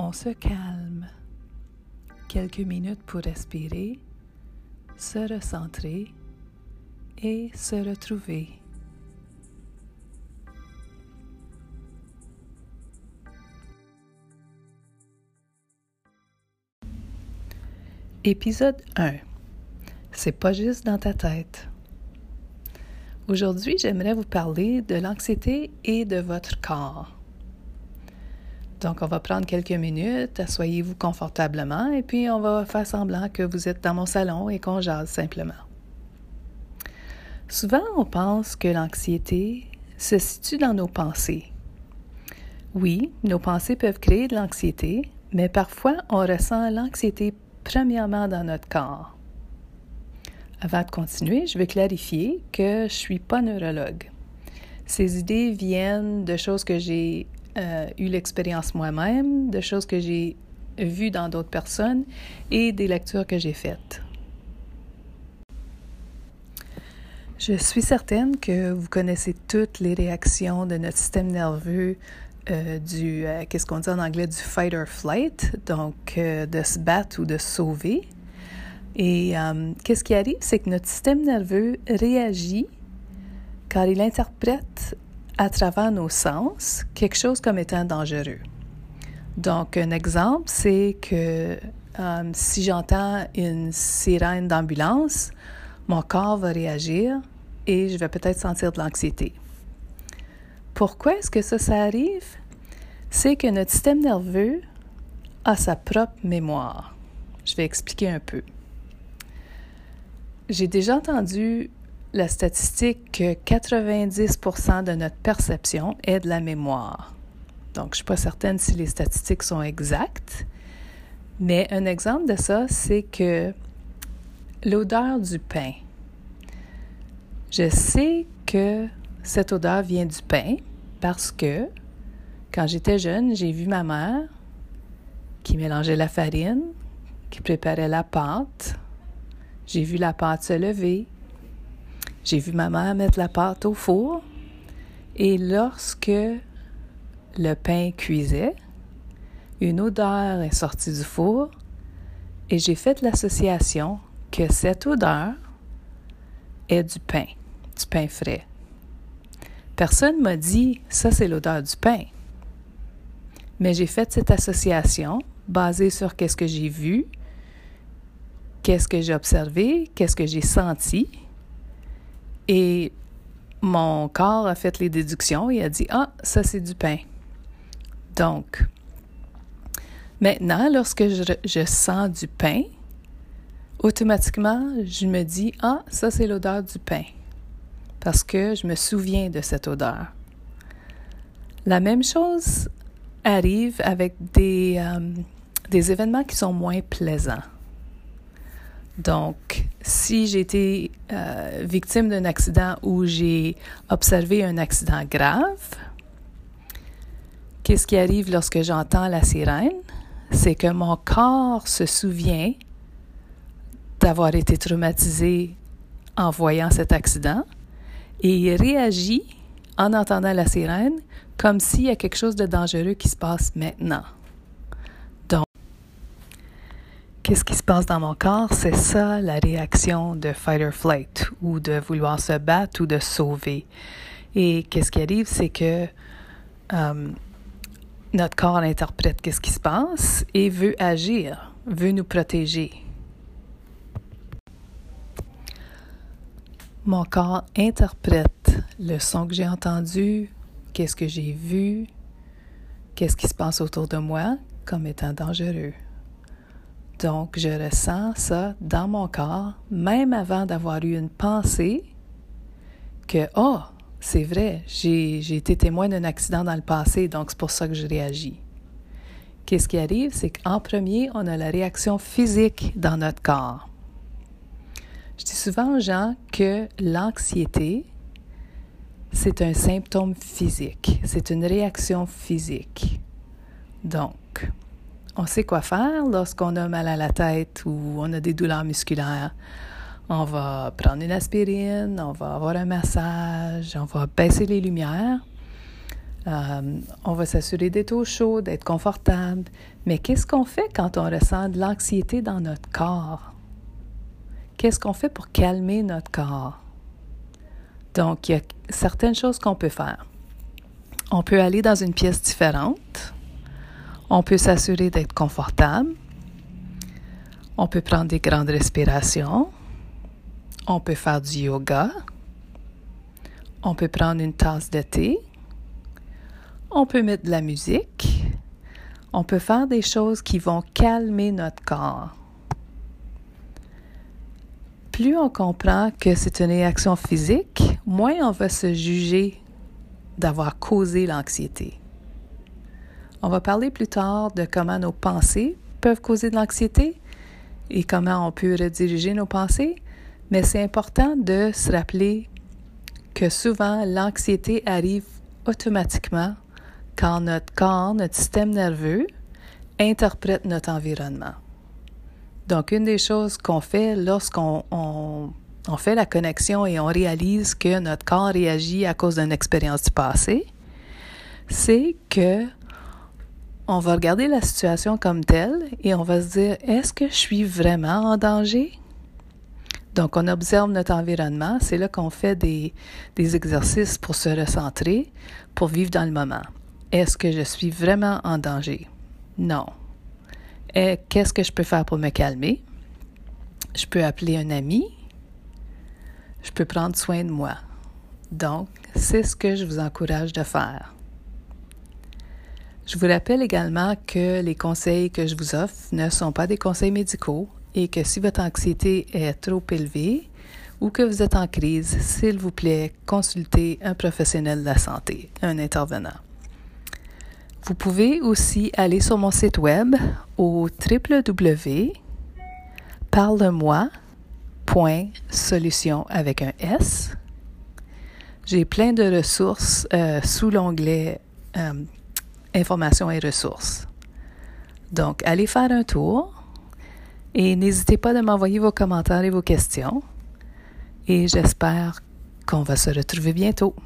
On se calme. Quelques minutes pour respirer, se recentrer et se retrouver. Épisode 1. C'est pas juste dans ta tête. Aujourd'hui, j'aimerais vous parler de l'anxiété et de votre corps. Donc, on va prendre quelques minutes, asseyez-vous confortablement et puis on va faire semblant que vous êtes dans mon salon et qu'on jase simplement. Souvent, on pense que l'anxiété se situe dans nos pensées. Oui, nos pensées peuvent créer de l'anxiété, mais parfois on ressent l'anxiété premièrement dans notre corps. Avant de continuer, je vais clarifier que je ne suis pas neurologue. Ces idées viennent de choses que j'ai euh, eu l'expérience moi-même, de choses que j'ai vues dans d'autres personnes et des lectures que j'ai faites. Je suis certaine que vous connaissez toutes les réactions de notre système nerveux euh, du, euh, qu'est-ce qu'on dit en anglais, du fight or flight, donc de se battre ou de sauver. Et qu'est-ce qui arrive, c'est que notre système nerveux réagit car il interprète à travers nos sens quelque chose comme étant dangereux. Donc, un exemple, c'est que euh, si j'entends une sirène d'ambulance, mon corps va réagir et je vais peut-être sentir de l'anxiété. Pourquoi est-ce que ça, ça arrive? C'est que notre système nerveux a sa propre mémoire. Je vais expliquer un peu. J'ai déjà entendu la statistique que 90% de notre perception est de la mémoire. Donc, je ne suis pas certaine si les statistiques sont exactes, mais un exemple de ça, c'est que l'odeur du pain. Je sais que cette odeur vient du pain parce que quand j'étais jeune, j'ai vu ma mère qui mélangeait la farine, qui préparait la pâte. J'ai vu la pâte se lever, j'ai vu ma mère mettre la pâte au four et lorsque le pain cuisait, une odeur est sortie du four et j'ai fait l'association que cette odeur est du pain, du pain frais. Personne m'a dit ça c'est l'odeur du pain. Mais j'ai fait cette association basée sur qu'est-ce que j'ai vu, qu'est-ce que j'ai observé, qu'est-ce que j'ai senti et mon corps a fait les déductions et a dit Ah, ça c'est du pain. Donc, maintenant, lorsque je, sens du pain, automatiquement, je me dis Ah, ça c'est l'odeur du pain. Parce que je me souviens de cette odeur. La même chose arrive avec des, euh, événements qui sont moins plaisants. Donc, si j'ai été euh, victime d'un accident où j'ai observé un accident grave, qu'est-ce qui arrive lorsque j'entends la sirène? C'est que mon corps se souvient d'avoir été traumatisé en voyant cet accident et il réagit en entendant la sirène comme s'il y a quelque chose de dangereux qui se passe maintenant. Qu'est-ce qui se passe dans mon corps, c'est ça la réaction de fight or flight ou de vouloir se battre ou de sauver. Et qu'est-ce qui arrive, c'est que euh, notre corps interprète qu'est-ce qui se passe? Et veut agir, veut nous protéger. Mon corps interprète le son que j'ai entendu, qu'est-ce que j'ai vu, qu'est-ce qui se passe autour de moi comme étant dangereux. Donc, je ressens ça dans mon corps, même avant d'avoir eu une pensée que, oh, c'est vrai, j'ai été témoin d'un accident dans le passé, donc c'est pour ça que je réagis. Qu'est-ce qui arrive? C'est qu'en premier, on a la réaction physique dans notre corps. Je dis souvent aux gens que l'anxiété, c'est un symptôme physique, c'est une réaction physique. Donc, on sait quoi faire lorsqu'on a mal à la tête ou on a des douleurs musculaires. On va prendre une aspirine, on va avoir un massage, on va baisser les lumières. Euh, on va s'assurer d'être au chaud, d'être confortable. Mais qu'est-ce qu'on fait quand on ressent de l'anxiété dans notre corps? Qu'est-ce qu'on fait pour calmer notre corps? Donc, il y a certaines choses qu'on peut faire. On peut aller dans une pièce différente. On peut s'assurer d'être confortable. On peut prendre des grandes respirations. On peut faire du yoga. On peut prendre une tasse de thé. On peut mettre de la musique. On peut faire des choses qui vont calmer notre corps. Plus on comprend que c'est une réaction physique, moins on va se juger d'avoir causé l'anxiété. On va parler plus tard de comment nos pensées peuvent causer de l'anxiété et comment on peut rediriger nos pensées, mais c'est important de se rappeler que souvent l'anxiété arrive automatiquement quand notre corps, notre système nerveux interprète notre environnement. Donc, une des choses qu'on fait lorsqu'on on, fait la connexion et on réalise que notre corps réagit à cause d'une expérience du passé, c'est que on va regarder la situation comme telle et on va se dire, est-ce que je suis vraiment en danger? Donc, on observe notre environnement. C'est là qu'on fait des, exercices pour se recentrer, pour vivre dans le moment. Est-ce que je suis vraiment en danger? Non. Et qu'est-ce que je peux faire pour me calmer? Je peux appeler un ami. Je peux prendre soin de moi. Donc, c'est ce que je vous encourage de faire. Je vous rappelle également que les conseils que je vous offre ne sont pas des conseils médicaux et que si votre anxiété est trop élevée ou que vous êtes en crise, s'il vous plaît, consultez un professionnel de la santé, un intervenant. Vous pouvez aussi aller sur mon site web au www.parle-moi.solution avec un S. J'ai plein de ressources euh, sous l'onglet euh, informations et ressources. Donc, allez faire un tour et n'hésitez pas à m'envoyer vos commentaires et vos questions. Et j'espère qu'on va se retrouver bientôt.